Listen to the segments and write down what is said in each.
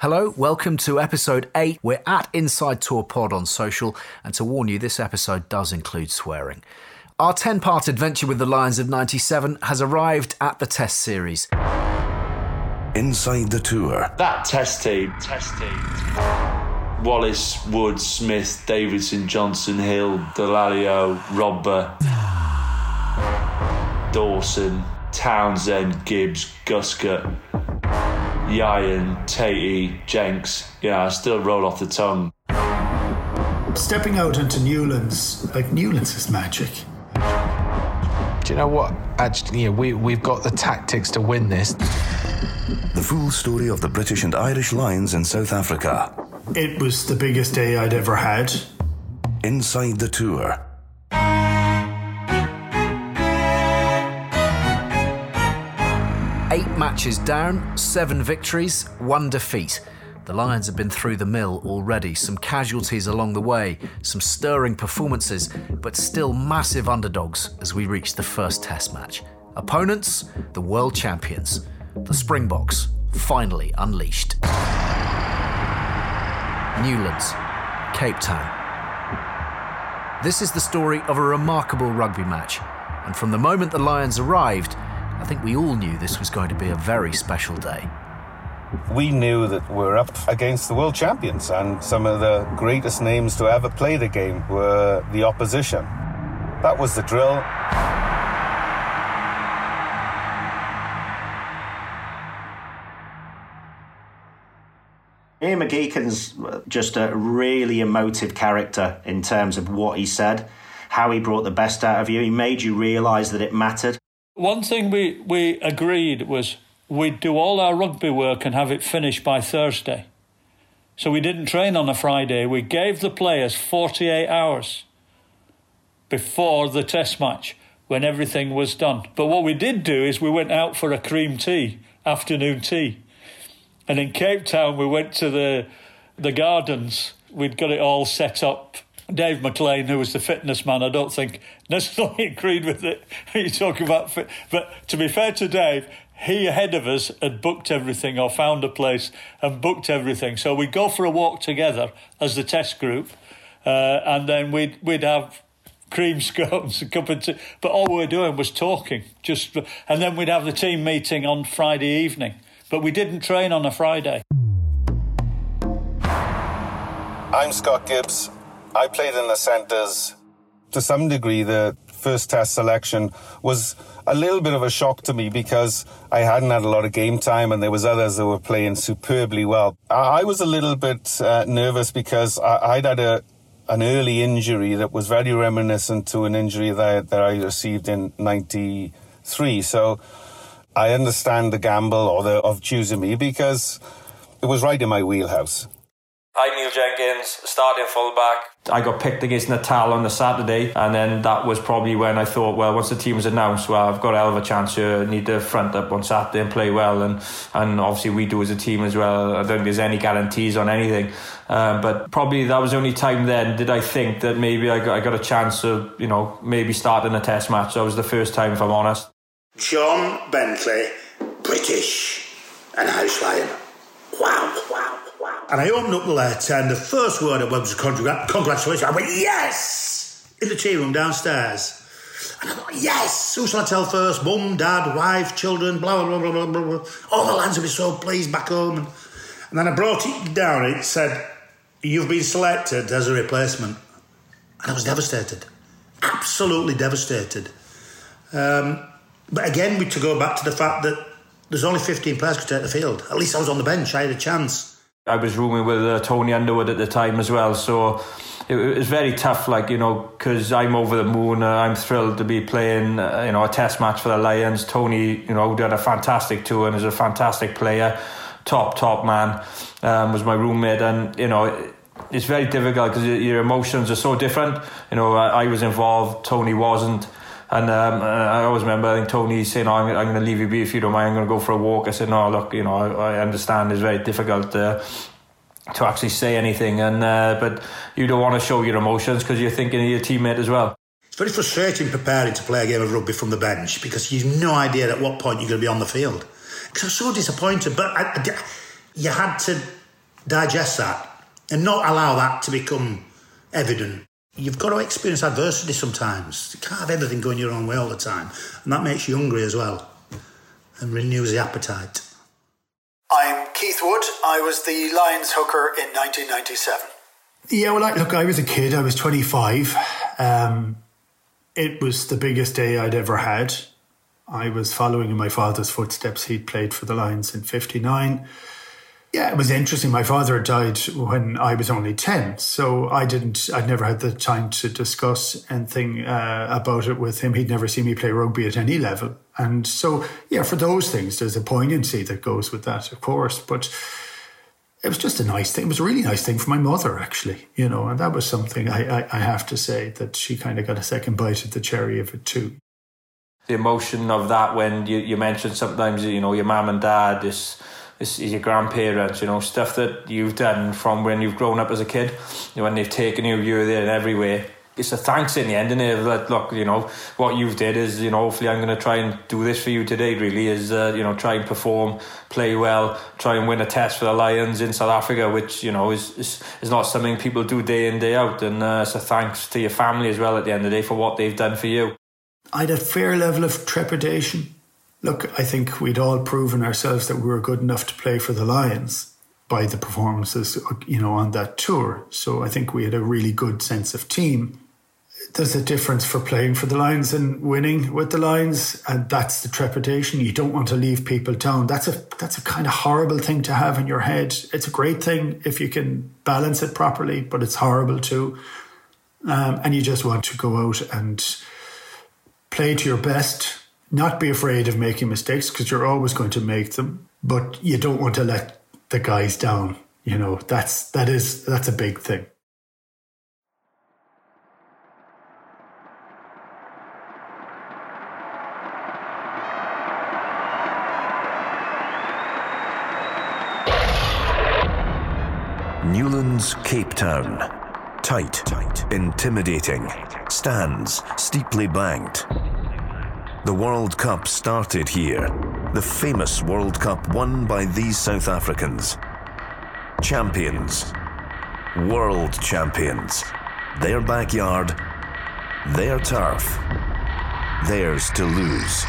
Hello, welcome to episode 8. We're at Inside Tour Pod on social, and to warn you, this episode does include swearing. Our 10 part adventure with the Lions of 97 has arrived at the Test Series. Inside the Tour. That Test team, Test team. Wallace, Wood, Smith, Davidson, Johnson, Hill, Dallaglio, Rodber, Dawson, Townsend, Gibbs, Guscott. Ieuan, Tatey, Jenks. Yeah, I still roll off the tongue. Stepping out into Newlands, like Newlands is magic. Do you know what? Actually, yeah, we, we've got the tactics to win this. The full story of the British and Irish Lions in South Africa. It was the biggest day I'd ever had. Inside the Tour. Matches down, seven victories, one defeat. The Lions have been through the mill already, some casualties along the way, some stirring performances, but still massive underdogs as we reach the first test match. Opponents, the world champions. The Springboks, finally unleashed. Newlands, Cape Town. This is the story of a remarkable rugby match, and from the moment the Lions arrived, I think we all knew this was going to be a very special day. We knew that we're up against the world champions, and some of the greatest names to ever play the game were the opposition. That was the drill. Ian McGeechan's just a really emotive character in terms of what he said, how he brought the best out of you. He made you realise that it mattered. One thing we, we agreed was we'd do all our rugby work and have it finished by Thursday. So we didn't train on a Friday. We gave the players 48 hours before the test match when everything was done. But what we did do is we went out for a cream tea, afternoon tea. And in Cape Town, we went to the the gardens. We'd got it all set up. Dave McLean, who was the fitness man, I don't think necessarily agreed with it. you talk about fit, but to be fair to Dave, he ahead of us had booked everything or found a place and booked everything. So we'd go for a walk together as the test group, uh, and then we'd we'd have cream scones, a cup of tea. But all we were doing was talking. Just and then we'd have the team meeting on Friday evening. But we didn't train on a Friday. I'm Scott Gibbs. I played in the centres. To some degree, the first test selection was a little bit of a shock to me because I hadn't had a lot of game time and there was others that were playing superbly well. I was a little bit uh, nervous because I, would had a an early injury that was very reminiscent to an injury that, that I received in 93. So I understand the gamble or the, of choosing me because it was right in my wheelhouse. I'm Neil Jenkins, starting fullback. I got picked against Natal on the Saturday, and then that was probably when I thought, well, once the team was announced, well, I've got a hell of a chance here. I need to front up on Saturday and play well, and and obviously we do as a team as well. I don't think there's any guarantees on anything, um, but probably that was the only time then did I think that maybe I got, I got a chance of you know maybe starting a Test match. That was the first time, if I'm honest. John Bentley, British, and House Lion. Wow, wow. And I opened up the letter, and the first word I was congratulations. I went, yes! In the tea room downstairs. And I thought, yes! Who shall I tell first? Mum, dad, wife, children, blah, blah, blah, blah, blah, blah. All the lads will be so pleased back home. And, and then I brought it down, it said, You've been selected as a replacement. And I was devastated. Absolutely devastated. Um, but again, we to go back to the fact that there's only 15 players could take the field. At least I was on the bench. I had a chance. I was rooming with uh, Tony Underwood at the time as well, so it, was very tough. Like you know, because I'm over the moon. Uh, I'm thrilled to be playing. Uh, you know, a Test match for the Lions. Tony, you know, did a fantastic tour and is a fantastic player, top top man. Um, was my roommate, and you know. It, it's very difficult because your emotions are so different. You know, I, I was involved, Tony wasn't. And um, I always remember, I think Tony saying, oh, I'm, I'm going to leave you be if you don't mind, I'm going to go for a walk. I said, no, look, you know, I, I understand it's very difficult uh, to actually say anything. and uh, But you don't want to show your emotions because you're thinking of your teammate as well. It's very frustrating preparing to play a game of rugby from the bench because you've no idea at what point you're going to be on the field. Because I was so disappointed, but I, I, you had to digest that and not allow that to become evident. You've got to experience adversity sometimes. You can't have everything going your own way all the time. And that makes you hungry as well and renews the appetite. I'm Keith Wood. I was the Lions hooker in 1997. Yeah, well, look, I was a kid. I was 25. Um, it was the biggest day I'd ever had. I was following in my father's footsteps. He'd played for the Lions in 59. Yeah, it was interesting. My father had died when I was only 10. So I didn't, I'd never had the time to discuss anything uh, about it with him. He'd never seen me play rugby at any level. And so, yeah, for those things, there's a poignancy that goes with that, of course. But it was just a nice thing. It was a really nice thing for my mother, actually, you know, and that was something I, I, I have to say that she kind of got a second bite at the cherry of it too. The emotion of that when you, you mentioned sometimes, you know, your mum and dad, this is, is your grandparents, you know, stuff that you've done from when you've grown up as a kid, you know, when they've taken you, you're there in every way. It's a thanks in the end, and it? That look, you know, what you've did is, you know, hopefully I'm going to try and do this for you today. Really, is uh, you know, try and perform, play well, try and win a test for the Lions in South Africa, which you know is is, is not something people do day in day out, and uh, it's a thanks to your family as well at the end of the day for what they've done for you. I had a fair level of trepidation Look, I think we'd all proven ourselves that we were good enough to play for the Lions by the performances, you know, on that tour. So I think we had a really good sense of team. There's a difference for playing for the Lions and winning with the Lions, and that's the trepidation. You don't want to leave people down. That's a that's a kind of horrible thing to have in your head. It's a great thing if you can balance it properly, but it's horrible too. Um, and you just want to go out and play to your best not be afraid of making mistakes because you're always going to make them, but you don't want to let the guys down. You know, that's that is that's a big thing. Newlands, Cape Town. Tight, tight, intimidating. Stands, steeply banked. The World Cup started here. The famous World Cup won by these South Africans. Champions. World champions. Their backyard. Their turf. Theirs to lose.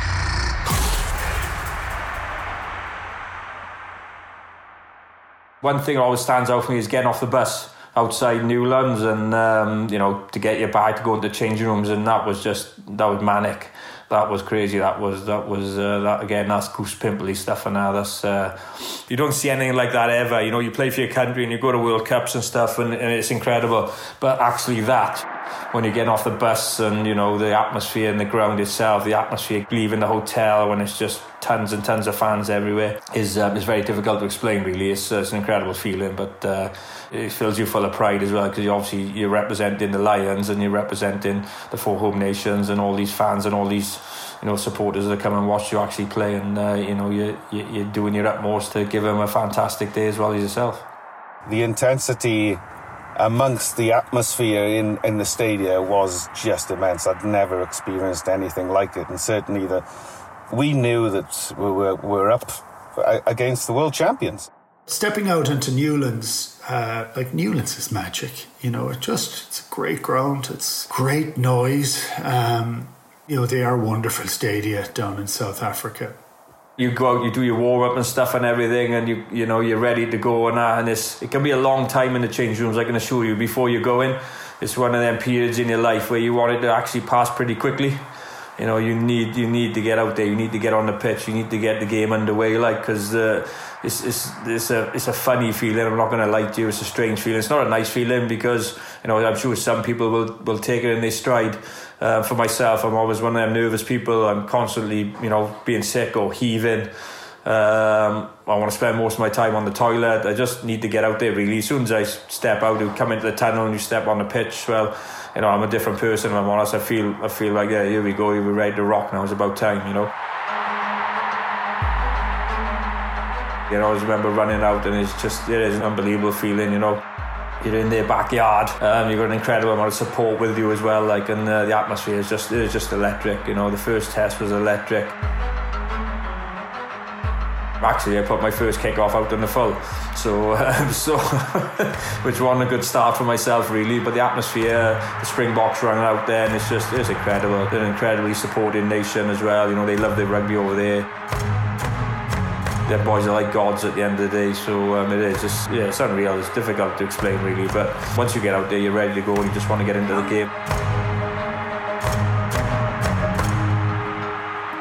One thing that always stands out for me is getting off the bus outside Newlands and um, you know to get your bag to go into changing rooms and that was just that was manic that was crazy. That was that was uh, that again. That's goose pimply stuff, and now that's uh, you don't see anything like that ever. You know, you play for your country and you go to World Cups and stuff, and, and it's incredible. But actually, that when you get off the bus and you know the atmosphere and the ground itself, the atmosphere leaving the hotel when it's just tons and tons of fans everywhere is um, is very difficult to explain. Really, it's, uh, it's an incredible feeling, but uh, it fills you full of pride as well because you obviously you're representing the Lions and you're representing the four home nations and all these fans and all these you know supporters that come and watch you actually play and uh, you know you, you you're doing your utmost to give them a fantastic day as well as yourself. The intensity amongst the atmosphere in, in the stadium was just immense. I'd never experienced anything like it, and certainly the we knew that we were, were up against the world champions. Stepping out into Newlands, uh, like Newlands is magic. You know, it just it's a great ground. It's great noise. Um, you know, they are wonderful stadia down in South Africa you go out, you do your warm up and stuff and everything, and you you know you're ready to go and that. And it's it can be a long time in the change rooms. I can assure you. Before you go in, it's one of them periods in your life where you want it to actually pass pretty quickly. You know, you need you need to get out there. You need to get on the pitch. You need to get the game underway, like because uh, it's it's it's a it's a funny feeling. I'm not going to lie to you. It's a strange feeling. It's not a nice feeling because you know, I'm sure some people will will take it in their stride. Uh, for myself, I'm always one of them nervous people. I'm constantly, you know, being sick or heaving. Um, I want to spend most of my time on the toilet. I just need to get out there really. As soon as I step out, you come into the tunnel and you step on the pitch. Well, you know, I'm a different person. I'm honest. I feel, I feel like, yeah, here we go. We're ready to rock now. It's about time, you know. You know, I remember running out, and it's just it is an unbelievable feeling. You know, you're in their backyard. Um, you've got an incredible amount of support with you as well. Like, and uh, the atmosphere is just is just electric. You know, the first test was electric. Actually, I put my first kick off out in the full, so um, so which wasn't a good start for myself really. But the atmosphere, the Springboks running out there, and it's just it's incredible. They're an incredibly supporting nation as well. You know, they love their rugby over there their boys are like gods at the end of the day. So um, it is just yeah, it's unreal. It's difficult to explain really, but once you get out there, you're ready to go and you just want to get into the game.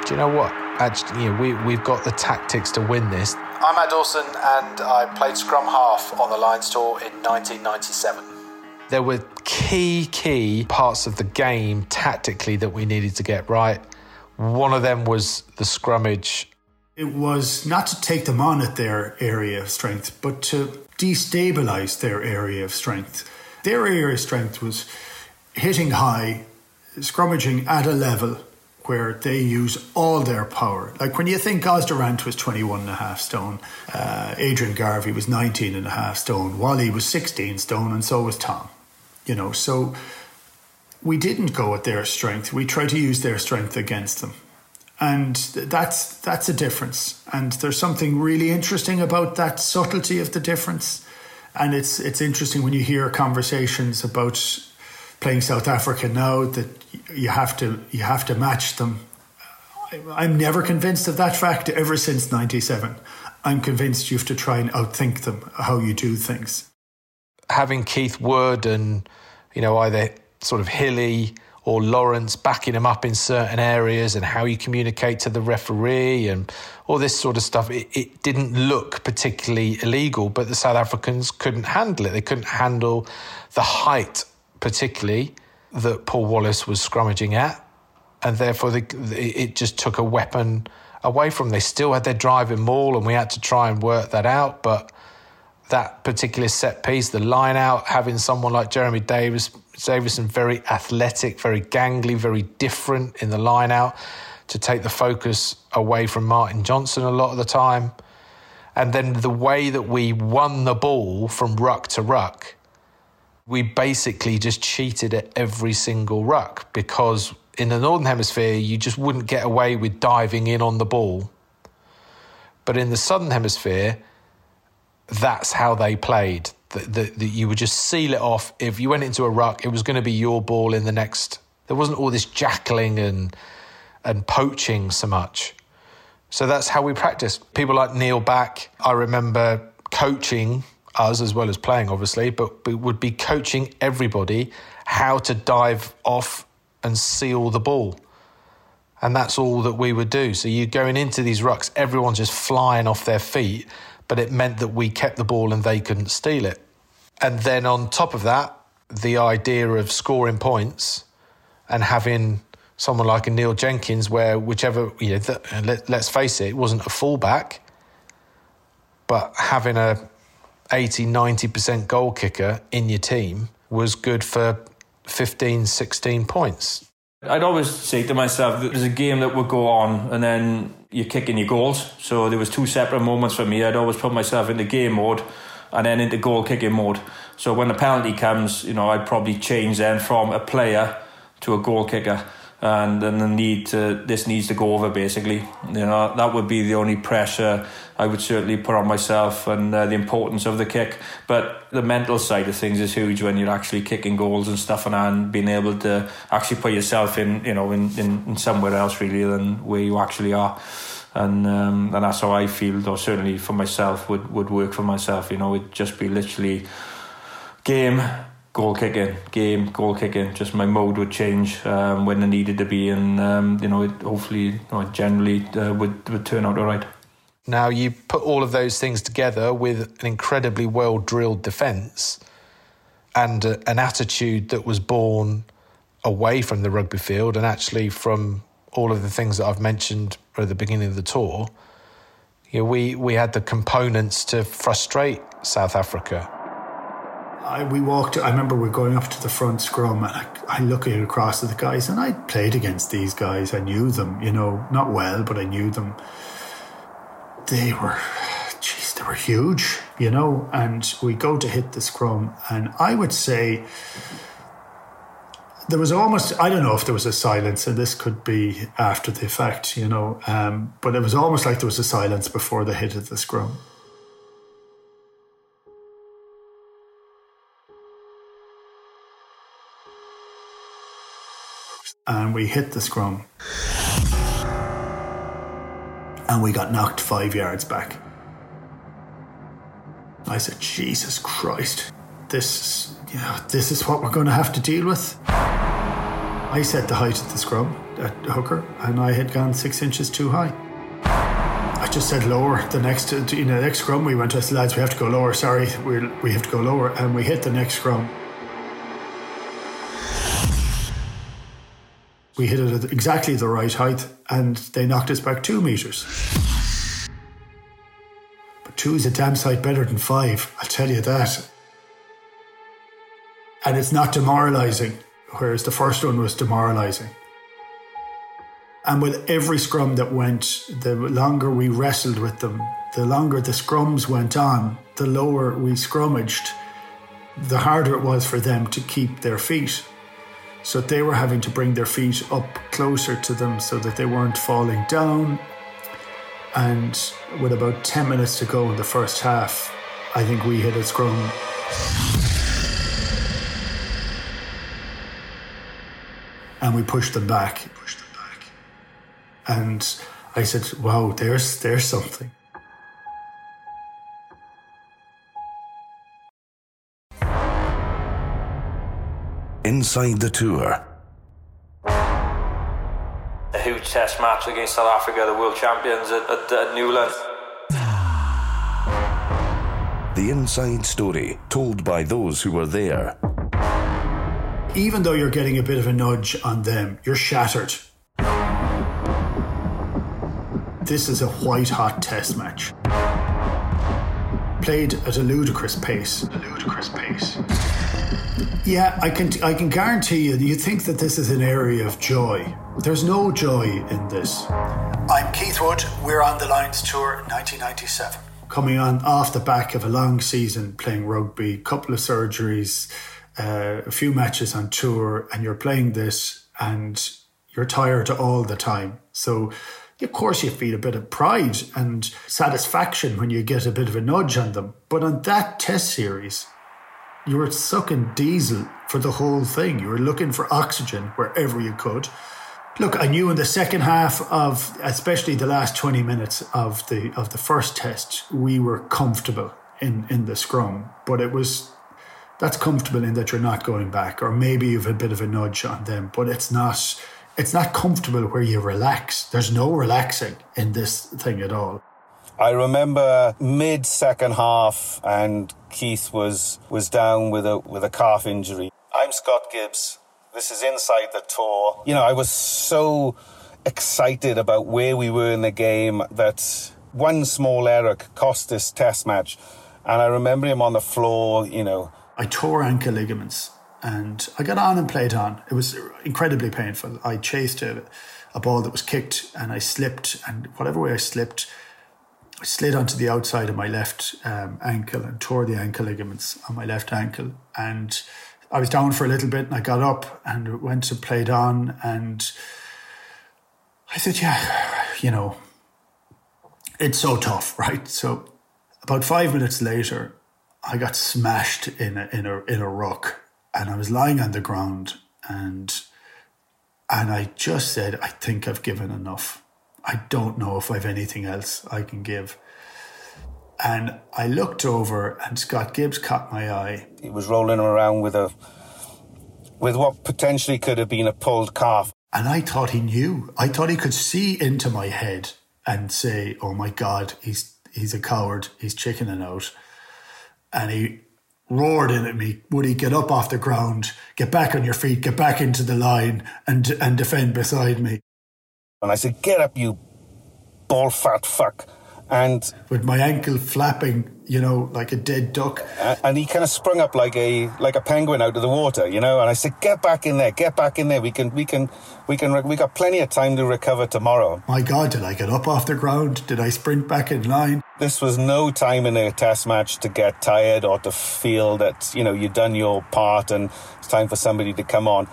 Do you know what? Actually, you know, we we've got the tactics to win this. I'm Matt Dawson, and I played scrum half on the Lions tour in 1997. There were key, key parts of the game tactically that we needed to get right. One of them was the scrummage it was not to take them on at their area of strength, but to destabilize their area of strength. Their area of strength was hitting high, scrummaging at a level where they use all their power. Like when you think Os du was 21 and a half stone, uh, Adrian Garvey was 19 and a half stone, Wally was 16 stone, and so was Tom. You know, so we didn't go at their strength. We tried to use their strength against them and that's that's a difference. And there's something really interesting about that subtlety of the difference. And it's it's interesting when you hear conversations about playing South Africa now that you have to you have to match them. I'm never convinced of that fact ever since 97 I'm convinced you have to try and outthink them how you do things. Having Keith Wood and you know either sort of Hilly or Lawrence backing him up in certain areas and how you communicate to the referee and all this sort of stuff. It, it, didn't look particularly illegal, but the South Africans couldn't handle it. They couldn't handle the height, particularly, that Paul Wallace was scrummaging at. And therefore, the, it just took a weapon away from them. They still had their driving maul, and we had to try and work that out. But that particular set piece, the line out, having someone like Jeremy Davis Davidson very athletic, very gangly, very different in the line out to take the focus away from Martin Johnson a lot of the time. And then the way that we won the ball from ruck to ruck, we basically just cheated at every single ruck because in the Northern Hemisphere, you just wouldn't get away with diving in on the ball. But in the Southern Hemisphere, that's how they played that, that, that you would just seal it off. If you went into a ruck, it was going to be your ball in the next. There wasn't all this jackalling and and poaching so much. So that's how we practice. People like Neil Back, I remember coaching us as well as playing, obviously, but we would be coaching everybody how to dive off and seal the ball. And that's all that we would do. So you're going into these rucks, everyone's just flying off their feet but it meant that we kept the ball and they couldn't steal it. And then on top of that, the idea of scoring points and having someone like a Neil Jenkins, where whichever, you know, let, let's face it, it wasn't a fullback, but having a 80, 90% goal kicker in your team was good for 15, 16 points. I'd always say to myself, that there's a game that would go on and then you're kicking your goals. So there was two separate moments for me. I'd always put myself into game mode and then into goal kicking mode. So when the penalty comes, you know, I'd probably change then from a player to a goal kicker and the need to this needs to go over basically. You know that would be the only pressure I would certainly put on myself and uh, the importance of the kick. But the mental side of things is huge when you're actually kicking goals and stuff and, and being able to actually put yourself in you know in, in, in somewhere else really than where you actually are. And um, and that's how I feel or certainly for myself would would work for myself. You know it'd just be literally game goal kicking, game, goal kicking. Just my mode would change um, when I needed to be, and um, you know, it hopefully, know, generally uh, would would turn out all right. Now you put all of those things together with an incredibly well drilled defence, and uh, an attitude that was born away from the rugby field and actually from all of the things that I've mentioned at the beginning of the tour. You know, we, we had the components to frustrate South Africa. I, we walked. I remember we are going up to the front scrum, and I, I looking across at the guys, and I played against these guys. I knew them, you know, not well, but I knew them. They were, jeez, they were huge, you know. And we go to hit the scrum, and I would say there was almost I don't know if there was a silence, and this could be after the fact, you know, um, but it was almost like there was a silence before the hit of the scrum. And we hit the scrum. And we got knocked five yards back. I said, Jesus Christ, this, you know, this is what we're going to have to deal with. I set the height of the scrum at hooker, and I had gone six inches too high. I just said lower. The next, you know, next scrum we went. I said, lads, we have to go lower. Sorry, we we have to go lower, and we hit the next scrum. We hit it at exactly the right height, and they knocked us back two meters. But two is a damn sight better than five. I'll tell you that. And it's not demoralising whereas the first one was demoralising. And with every scrum that went, the longer we wrestled with them, the longer the scrums went on, the lower we scrummaged, the harder it was for them to keep their feet. So they were having to bring their feet up closer to them so that they weren't falling down. And with about 10 minutes to go in the first half, I think we hit a scrum. and we pushed them back. Pushed them back. And I said, "Wow, there's there's something." Inside the tour. A huge test match against South Africa, the world champions at, at, at Newland. The inside story told by those who were there even though you're getting a bit of a nudge on them, you're shattered. This is a white hot test match. Played at a ludicrous pace. A ludicrous pace. Yeah, I can I can guarantee you you think that this is an area of joy. There's no joy in this. I'm Keith Wood. We're on the Lions Tour 1997. Coming on off the back of a long season playing rugby, couple of surgeries, uh, a few matches on tour and you're playing this and you're tired all the time. So, of course, you feel a bit of pride and satisfaction when you get a bit of a nudge on them. But on that test series, you were sucking diesel for the whole thing. You were looking for oxygen wherever you could. Look, I knew in the second half of, especially the last twenty minutes of the of the first test, we were comfortable in in the scrum, but it was that's comfortable in that you're not going back, or maybe you've a bit of a nudge on them, but it's not it's not comfortable where you relax. There's no relaxing in this thing at all. I remember mid second half, and Keith was was down with a with a calf injury. I'm Scott Gibbs. This is inside the tour. You know, I was so excited about where we were in the game that one small error cost this test match. And I remember him on the floor, you know, I tore ankle ligaments and I got on and played on. It was incredibly painful. I chased a, a ball that was kicked and I slipped, and whatever way I slipped, I slid onto the outside of my left um, ankle and tore the ankle ligaments on my left ankle. And I was down for a little bit and I got up and went to play on. And I said, Yeah, you know, it's so tough, right? So about five minutes later, I got smashed in a, in a in a ruck, and I was lying on the ground, and and I just said, I think I've given enough. I don't know if I've anything else I can give. And I looked over, and Scott Gibbs caught my eye. He was rolling around with a with what potentially could have been a pulled calf. And I thought he knew. I thought he could see into my head and say, "Oh my God, he's he's a coward. He's chickening out." and he roared in at me, "Would he get up off the ground, get back on your feet, get back into the line and, and defend beside me. And I said, get up, you ball fat fuck. And with my ankle flapping, you know, like a dead duck. And he kind of sprung up like a like a penguin out of the water, you know. And I said, "Get back in there, get back in there. We can, we can, we can. We got plenty of time to recover tomorrow." My God, did I get up off the ground? Did I sprint back in line? This was no time in a test match to get tired or to feel that you know you've done your part and it's time for somebody to come on.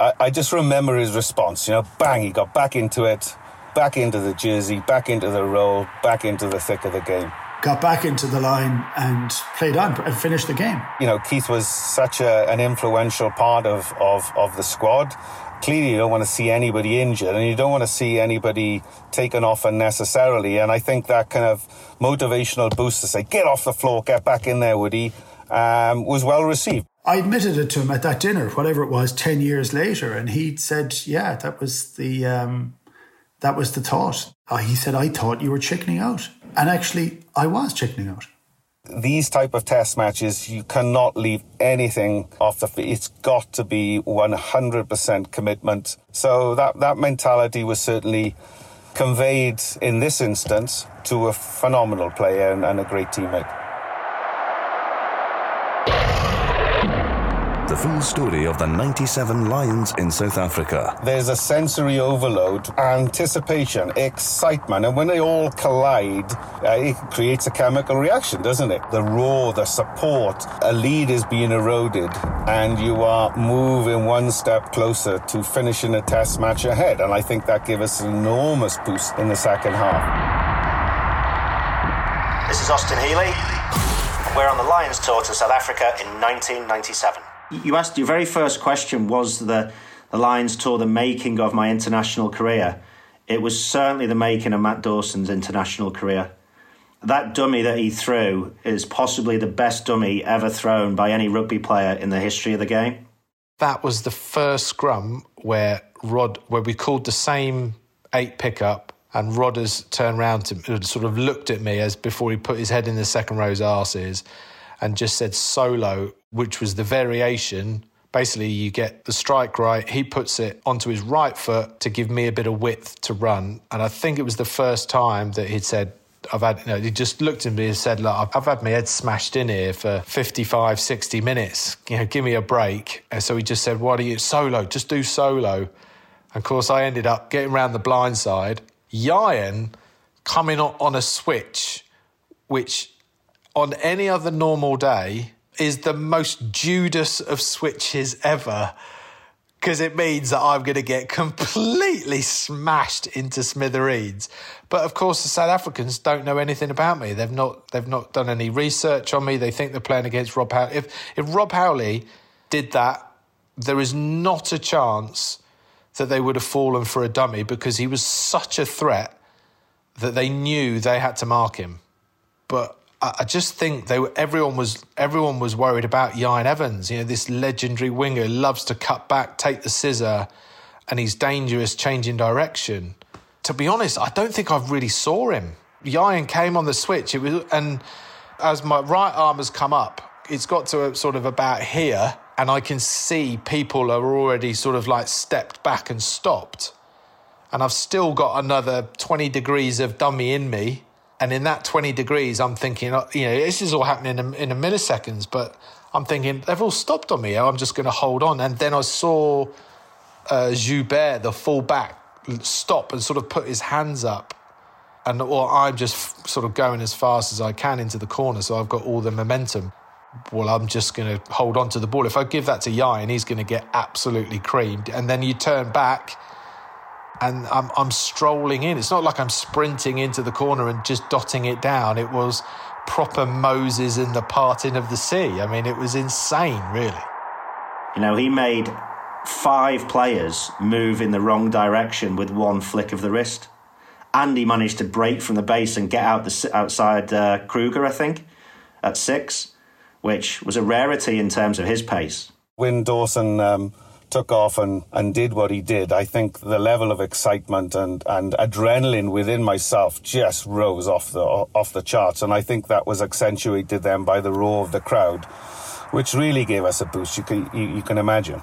I, I just remember his response. You know, bang, he got back into it back into the jersey, back into the role, back into the thick of the game. Got back into the line and played on and finished the game. You know, Keith was such a, an influential part of, of, of the squad. Clearly, you don't want to see anybody injured and you don't want to see anybody taken off unnecessarily. And I think that kind of motivational boost to say, get off the floor, get back in there, Woody, um, was well received. I admitted it to him at that dinner, whatever it was, 10 years later. And he said, yeah, that was the, um, that was the thought. Uh, he said, I thought you were chickening out. And actually, I was chickening out. These type of test matches, you cannot leave anything off the field. It's got to be 100% commitment. So that, that mentality was certainly conveyed in this instance to a phenomenal player and, and a great teammate. The full story of the 97 Lions in South Africa. There's a sensory overload, anticipation, excitement, and when they all collide, uh, it creates a chemical reaction, doesn't it? The roar, the support, a lead is being eroded, and you are moving one step closer to finishing a test match ahead. And I think that gave us an enormous boost in the second half. This is Austin Healey. We're on the Lions tour to South Africa in 1997 you asked your very first question was the the Lions tour the making of my international career. It was certainly the making of Matt Dawson's international career. That dummy that he threw is possibly the best dummy ever thrown by any rugby player in the history of the game. That was the first scrum where Rod, where we called the same eight pickup, and Rodders turned around to sort of looked at me as before he put his head in the second row's arses and just said solo, which was the variation. Basically, you get the strike right. He puts it onto his right foot to give me a bit of width to run. And I think it was the first time that he'd said, I've had, you know, he just looked at me and said, Look, I've had my head smashed in here for 55, 60 minutes. You know, give me a break. And so he just said, Why do you solo? Just do solo. And of course, I ended up getting around the blind side. Ieuan coming on a switch, which on any other normal day is the most Judas of switches ever because it means that I'm going to get completely smashed into smithereens. But of course, the South Africans don't know anything about me. They've not they've not done any research on me. They think they're playing against Rob Howley. If if Rob Howley did that, there is not a chance that they would have fallen for a dummy because he was such a threat that they knew they had to mark him. But I just think they were, everyone was everyone was worried about Ieuan Evans. You know, this legendary winger loves to cut back, take the scissor, and he's dangerous, changing direction. To be honest, I don't think I've really saw him. Ieuan came on the switch. It was, and as my right arm has come up, it's got to a, sort of about here, and I can see people are already sort of like stepped back and stopped. And I've still got another 20 degrees of dummy in me and in that 20 degrees, I'm thinking, uh, you know, this is all happening in a, in a milliseconds, but I'm thinking, they've all stopped on me. I'm just going to hold on. And then I saw uh, Joubert, the full back, stop and sort of put his hands up. And well, I'm just sort of going as fast as I can into the corner. So I've got all the momentum. Well, I'm just going to hold on to the ball. If I give that to Ieuan, he's going to get absolutely creamed. And then you turn back and I'm, I'm strolling in. It's not like I'm sprinting into the corner and just dotting it down. It was proper Moses in the parting of the sea. I mean, it was insane, really. You know, he made five players move in the wrong direction with one flick of the wrist. And he managed to break from the base and get out the outside uh, Kruger, I think, at six, which was a rarity in terms of his pace. When Dawson um, took off and, and did what he did, I think the level of excitement and, and adrenaline within myself just rose off the off the charts, and I think that was accentuated then by the roar of the crowd. which really gave us a boost. You can you, you can imagine.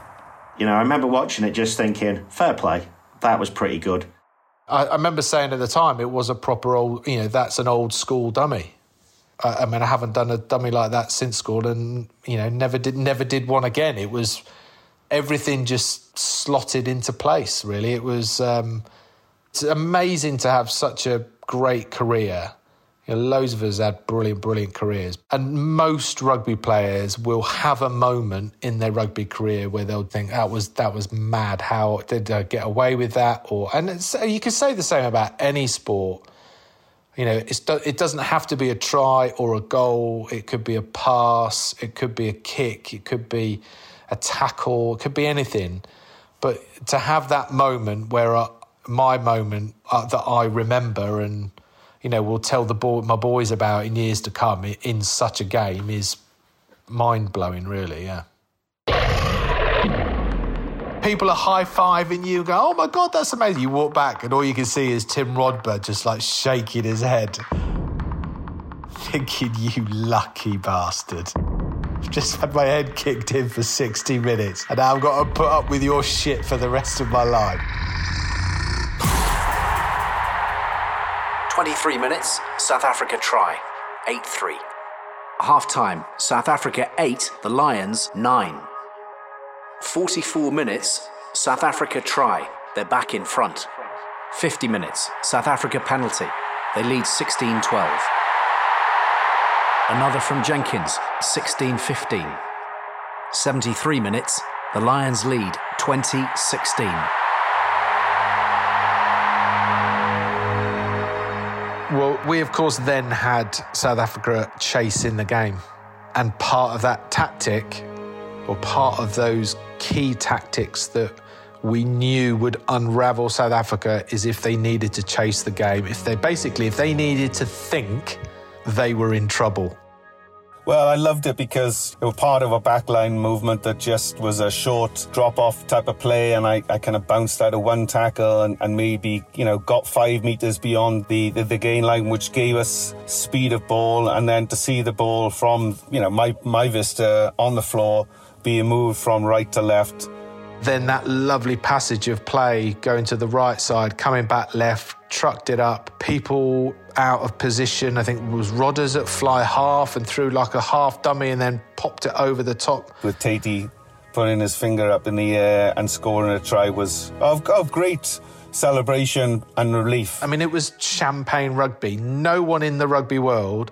You know, I remember watching it just thinking, fair play, that was pretty good. I, I remember saying at the time it was a proper old, you know, that's an old school dummy. I, I mean, I haven't done a dummy like that since school, and you know, never did, never did one again. It was everything just slotted into place. Really, it was. Um, it's amazing to have such a great career. You know, loads of us had brilliant, brilliant careers. And most rugby players will have a moment in their rugby career where they'll think, that was, that was mad. How did I get away with that? Or, and you can say the same about any sport. You know, it doesn't have to be a try or a goal. It could be a pass. It could be a kick. It could be a tackle. It could be anything. But to have that moment where my moment uh, that I remember and you know will tell the boy, my boys about in years to come in such a game is mind blowing. Really, yeah. People are high fiving you, go, oh my god, that's amazing. You walk back, and all you can see is Tim Rodber just like shaking his head, thinking, you lucky bastard. I've just had my head kicked in for 60 minutes, and now I've got to put up with your shit for the rest of my life. 23 minutes, South Africa try, 8 3. Half time, South Africa 8, the Lions 9. 44 minutes, South Africa try, they're back in front. 50 minutes, South Africa penalty, they lead 16 12. Another from Jenkins, 16 15. 73 minutes, the Lions lead 20 16. Well, we of course then had South Africa chasing the game. And part of that tactic, or part of those key tactics that we knew would unravel South Africa is if they needed to chase the game. If they basically, if they needed to think, they were in trouble. Well, I loved it because it was part of a backline movement that just was a short drop off type of play. And I, I kind of bounced out of one tackle and, and maybe, you know, got five meters beyond the, the, the gain line, which gave us speed of ball. And then to see the ball from, you know, my, my vista on the floor being moved from right to left. Then that lovely passage of play going to the right side, coming back left, trucked it up. People out of position. I think it was Rodders at fly half and threw like a half dummy and then popped it over the top. With Tatey putting his finger up in the air and scoring a try was of, of great celebration and relief. I mean, it was champagne rugby. No one in the rugby world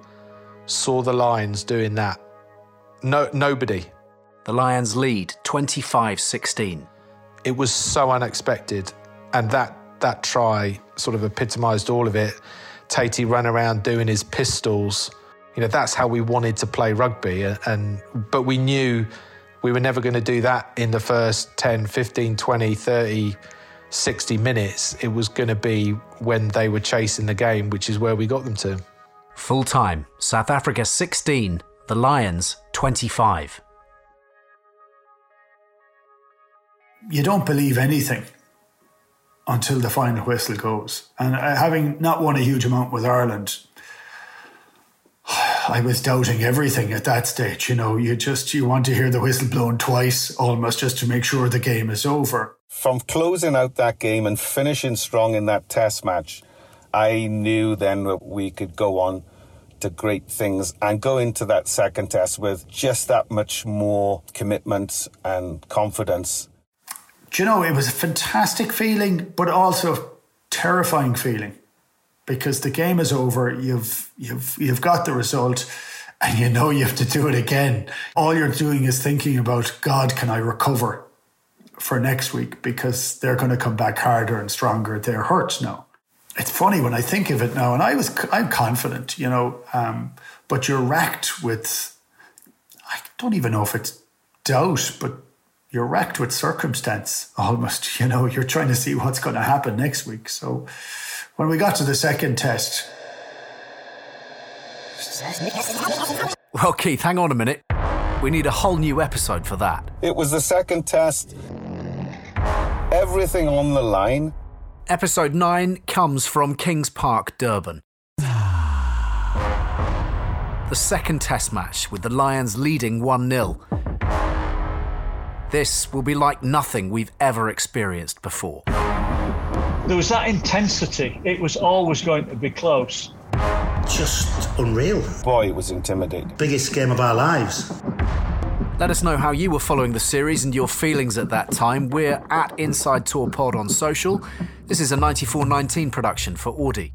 saw the Lions doing that. No, nobody. The Lions lead 25 16. It was so unexpected. And that, that try sort of epitomised all of it. Tatey ran around doing his pistols. You know, that's how we wanted to play rugby. And, but we knew we were never going to do that in the first 10, 15, 20, 30, 60 minutes. It was going to be when they were chasing the game, which is where we got them to. Full time, South Africa 16, the Lions 25. You don't believe anything until the final whistle goes. And uh, having not won a huge amount with Ireland, I was doubting everything at that stage. You know, you just you want to hear the whistle blown twice, almost just to make sure the game is over. From closing out that game and finishing strong in that Test match, I knew then that we could go on to great things and go into that second Test with just that much more commitment and confidence do you know, it was a fantastic feeling, but also a terrifying feeling because the game is over. You've you've you've got the result, and you know you have to do it again. All you're doing is thinking about God, can I recover for next week because they're going to come back harder and stronger. They're hurt now. It's funny when I think of it now, and I was I'm confident, you know, um, but you're racked with I don't even know if it's doubt, but you're wrecked with circumstance almost. You know, you're trying to see what's going to happen next week. So when we got to the second test. Well, Keith, hang on a minute. We need a whole new episode for that. It was the second test. Everything on the line. Episode 9 comes from Kings Park, Durban. the second Test match with the Lions leading 1 0. This will be like nothing we've ever experienced before. There was that intensity. It was always going to be close. Just unreal. Boy, it was intimidating. Biggest game of our lives. Let us know how you were following the series and your feelings at that time. We're at Inside Tour Pod on social. This is a 9419 production for Audi.